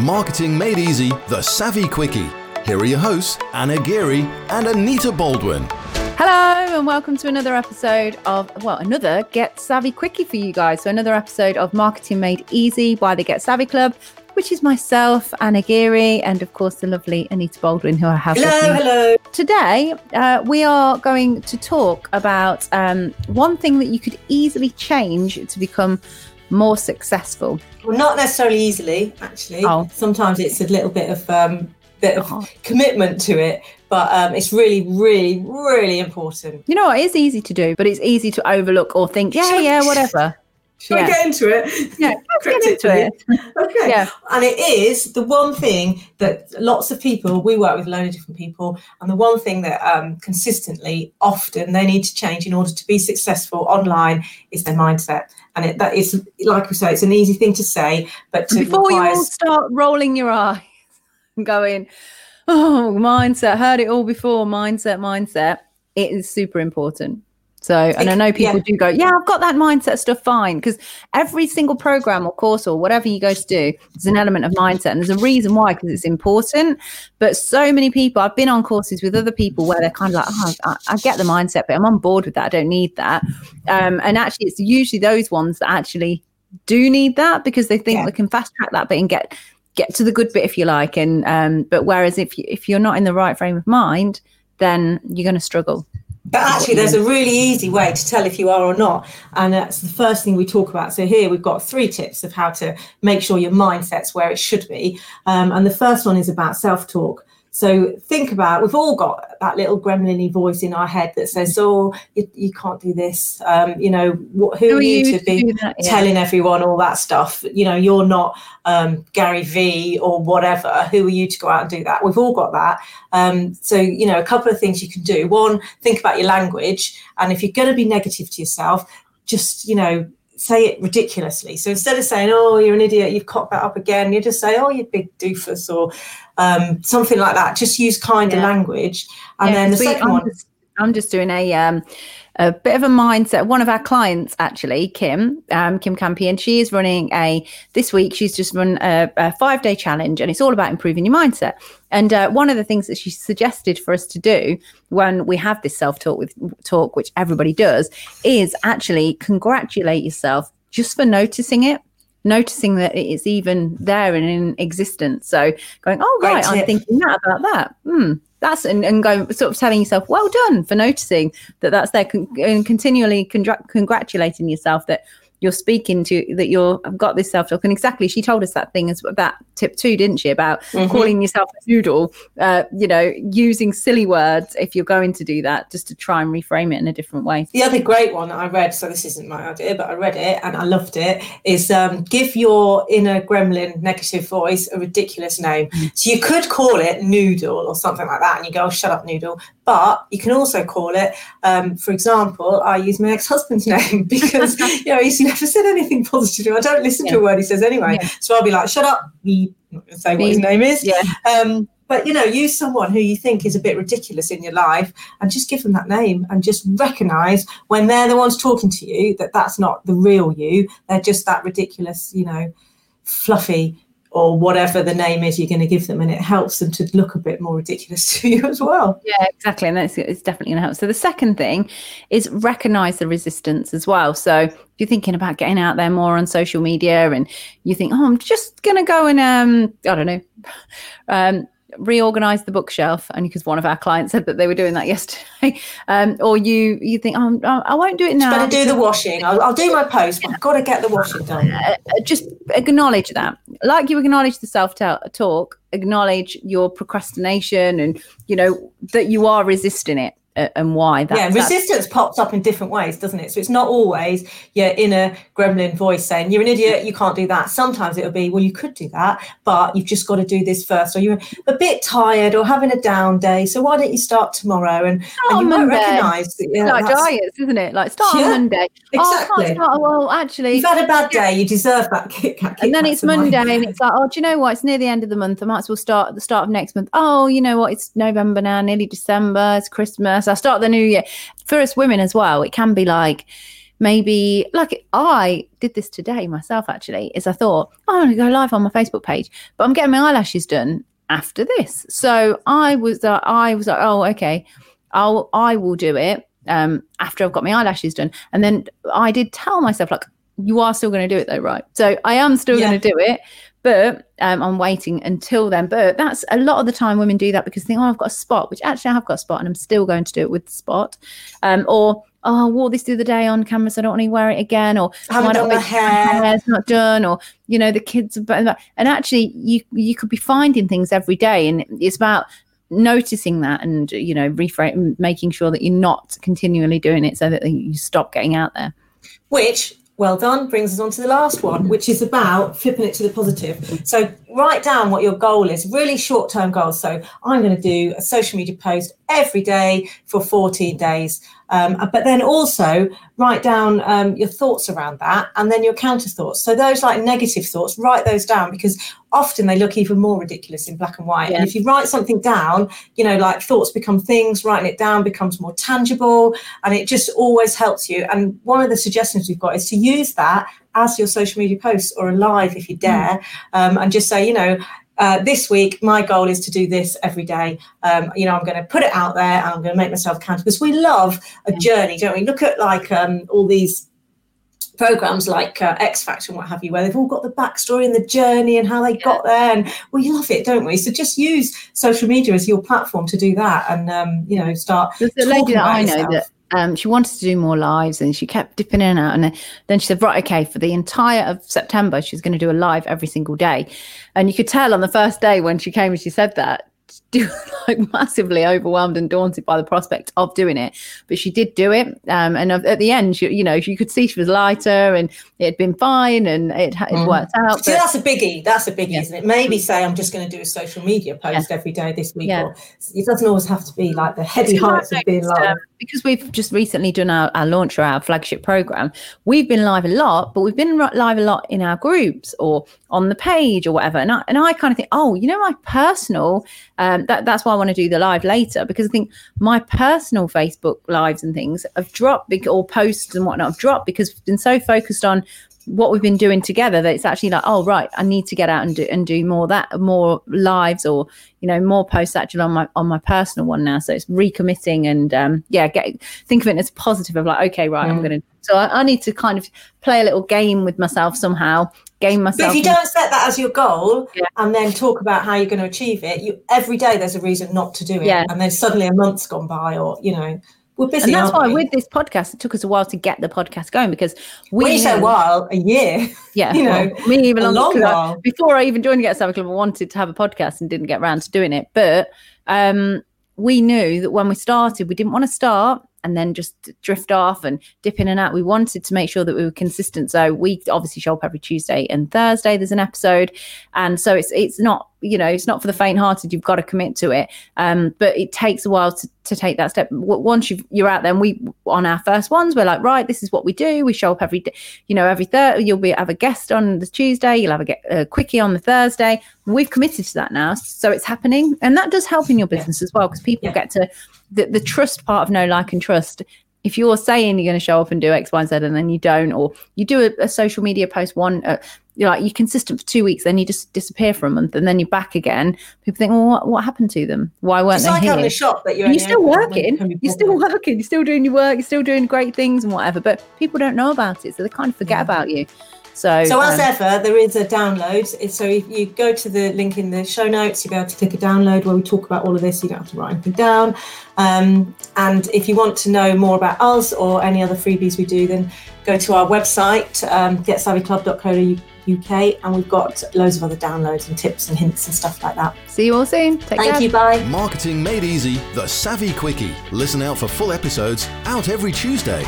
Marketing Made Easy, the Savvy Quickie. Here are your hosts, Anna Geary and Anita Baldwin. Hello, and welcome to another episode of, well, another Get Savvy Quickie for you guys. So, another episode of Marketing Made Easy by the Get Savvy Club, which is myself, Anna Geary, and of course, the lovely Anita Baldwin, who I have hello, with me. Hello, Today, uh, we are going to talk about um, one thing that you could easily change to become more successful. Well, not necessarily easily, actually. Oh. Sometimes it's a little bit of um, bit of Oh. commitment to it, but um, it's really, really, really important. You know what? It is easy to do, but it's easy to overlook or think, yeah, yeah, whatever. Shall Yeah. we get into it? Yeah, get into it. Okay. Yeah. And it is the one thing that lots of people, we work with a load of different people, and the one thing that um, consistently, often they need to change in order to be successful online is their mindset. And it, that is, like we say, it's an easy thing to say, but to Before you all start rolling your eyes and going, oh, mindset, heard it all before, mindset, mindset, it is super important. So, and I know people Yeah. do go, yeah, I've got that mindset stuff fine. Because every single program or course or whatever you go to do, there's an element of mindset. And there's a reason why, because it's important. But so many people, I've been on courses with other people where they're kind of like, oh, I, I get the mindset, but I'm on board with that. I don't need that. Um, and actually, it's usually those ones that actually do need that because they think Yeah. they can fast track that bit and get get to the good bit if you like and um but whereas if you if you're not in the right frame of mind then you're going to struggle But actually, there's a really easy way to tell if you are or not. And that's the first thing we talk about. So, here we've got three tips of how to make sure your mindset's where it should be. Um, and the first one is about self talk. So, think about we've all got that little gremlin voice in our head that says, Oh, you, you can't do this. Um, you know, what, who, are you, to be that? Yeah. telling everyone all that stuff. You know, you're not um, Gary V or whatever. Who are you to go out and do that? We've all got that. Um, so, you know, a couple of things you can do. One, think about your language. And if you're going to be negative to yourself, just, you know, say it ridiculously. So instead of saying, oh, you're an idiot, you've cocked that up again, you just say, oh, you big doofus or um, something like that. Just use kinder Yeah. language. And Yeah, then the second I'm one, just, I'm just doing a um a bit of a mindset. One of our clients, actually, Kim, um, Kim Campion, she is running a this week. She's just run a, a five day challenge, and it's all about improving your mindset. And uh, one of the things that she suggested for us to do when we have this self talk with talk, which everybody does, is actually congratulate yourself just for noticing it. Noticing that it's even there and in existence. So going, oh right, I'm thinking that about that. Hmm, that's and, and going sort of telling yourself well done for noticing that that's there con- and continually congr- congratulating yourself that you're speaking to that you're I've got this self talk and exactly she told us that thing as that tip too didn't she about Mhm. calling yourself a noodle uh you know using silly words if you're going to do that just to try and reframe it in a different way The other great one that I read, so this isn't my idea, but I read it and I loved it, is um, give your inner gremlin negative voice a ridiculous name. So you could call it Noodle or something like that, and you go, oh, shut up, Noodle. But you can also call it, um, for example, I use my ex husband's name because, you know, he's never said anything positive. I don't listen to a word he says anyway. Yeah. So I'll be like, shut up, beep. I'm not going to say what his name is. yeah Um, but you know, use someone who you think is a bit ridiculous in your life, and just give them that name, and just recognise when they're the ones talking to you that that's not the real you. They're just that ridiculous, you know, fluffy or whatever the name is you're going to give them, and it helps them to look a bit more ridiculous to you as well. Yeah, exactly. And that's it's definitely going to help. So the second thing is recognize the resistance as well. So if you're thinking about getting out there more on social media and you think, oh, I'm just going to go and, um, I don't know, um, reorganize the bookshelf and because one of our clients said that they were doing that yesterday um or you you think oh i won't do it now Just Better do the washing. I'll, I'll do my post, but I've got to get the washing done. uh, just acknowledge that like you acknowledge the self talk acknowledge your procrastination and you know that you are resisting it uh, and why that yeah, resistance pops up in different ways, doesn't it? So it's not always your inner gremlin voice saying, You're an idiot, you can't do that. Sometimes it'll be, Well, you could do that, but you've just got to do this first, or you're a bit tired or having a down day. So why don't you start tomorrow? And, and you might recognize that, yeah, like diets, isn't it? Like start Yeah, on Monday. Oh, I exactly. can't start. Oh, well, actually, you've had a bad day, you deserve that kick. kick and then it's. Monday, and it's like, oh, do you know what? It's near the end of the month. I might as well start at the start of next month. Oh, you know what? It's November now, nearly December. It's Christmas. I start the new year. For us women as well, it can be like maybe like I did this today myself actually is I thought oh, I'm going to go live on my Facebook page but I'm getting my eyelashes done after this so I was uh, I was like oh okay I'll I will do it um after I've got my eyelashes done and then I did tell myself like you are still going to do it though right so I am still Yeah. going to do it but um, I'm waiting until then. But that's a lot of the time women do that because they think, oh, I've got a spot, which actually I have got a spot and I'm still going to do it with the spot. Um, or, oh, I wore this the other day on camera, so I don't want to wear it again. Or, I haven't "Oh, done don't my hair's not done. Or, you know, the kids, are and actually, you you could be finding things every day. And it's about noticing that and, you know, reframe, making sure that you're not continually doing it so that you stop getting out there. Which, well done, brings us on to the last one, which is about flipping it to the positive. So write down what your goal is, really short term goals. So I'm going to do a social media post every day for 14 days. Um, but then also write down um, your thoughts around that and then your counter thoughts. So those like negative thoughts, write those down because often they look even more ridiculous in black and white. Yeah. And if you write something down, you know, like thoughts become things, writing it down becomes more tangible and it just always helps you. And one of the suggestions we've got is to use that as your social media posts or a live if you dare, um, and just say, you know, uh, this week my goal is to do this every day. Um, you know, I'm going to put it out there and I'm going to make myself accountable because we love a journey, don't we? Look at like um, all these programs like uh, X Factor and what have you, where they've all got the backstory and the journey and how they got there, and we love it, don't we? So just use social media as your platform to do that, and um, you know, start. There's a lady that I know yourself. that um, she wanted to do more lives and she kept dipping in and out. And then, she said, right, okay, for the entire of September, she's going to do a live every single day. And you could tell on the first day when she came and she said that, was like massively overwhelmed and daunted by the prospect of doing it. But she did do it. Um, and at the end, she, you know, you could see she was lighter and it had been fine and it, had it Mm. worked out. See, that's a biggie. That's a biggie, Yeah. isn't it? Maybe say I'm just going to do a social media post every day this week. Yeah. Or it doesn't always have to be like the heavy heights of being live. um, because we've just recently done our, our launch for our flagship program. We've been live a lot, but we've been live a lot in our groups or on the page or whatever. And I, and I kind of think, oh, you know, my personal, um, that, that's why I want to do the live later because I think my personal Facebook lives and things have dropped or posts and whatnot have dropped because we've been so focused on what we've been doing together that it's actually like oh right i need to get out and do and do more that more lives or you know more posts actually on my on my personal one now so it's recommitting and um yeah get think of it as positive of like okay right i'm Mm. gonna so I, I need to kind of play a little game with myself somehow game myself But if you don't set that as your goal Yeah. and then talk about how you're going to achieve it, you every day there's a reason not to do it. Yeah. And then suddenly a month's gone by, or you know, we're busy. and that's why we? with this podcast it took us a while to get the podcast going because we when you say a while, a year. Yeah, you well, know, me even long 'cause I- while. before I even joined Get Savvy Club, I wanted to have a podcast and didn't get around to doing it. But um, we knew that when we started, we didn't want to start and then just drift off and dip in and out. We wanted to make sure that we were consistent. So we obviously show up every Tuesday and Thursday. There's an episode, and so it's it's not you know it's not for the faint-hearted. You've got to commit to it. Um, but it takes a while to, to take that step. Once you've, you're out there, and we on our first ones, we're like, right, this is what we do. We show up every day. You know, every third you'll be have a guest on the Tuesday. You'll have a, get, a quickie on the Thursday. We've committed to that now, so it's happening, and that does help in your business as well because people Yeah. get to the, the trust part of know, like, and trust. If you're saying you're going to show up and do X, Y, and Z, and then you don't, or you do a, a social media post one, uh, you're like you're consistent for two weeks, then you just disappear for a month, and then you're back again. People think, well, what, what happened to them? Why weren't It's they like here? having a shop that you're, And you're still open when it can working. You're still working. You're still doing your work. You're still doing great things and whatever. But people don't know about it, so they kind of forget Yeah. about you. So, So as um, ever, there is a download. So if you go to the link in the show notes, you'll be able to click a download where we talk about all of this. You don't have to write anything down. Um, and if you want to know more about us or any other freebies we do, then go to our website, um, getsavvyclub.co.uk, and we've got loads of other downloads and tips and hints and stuff like that. see you all soon. Take Thank care. you. Bye. Marketing Made Easy, the Savvy Quickie. Listen out for full episodes out every Tuesday.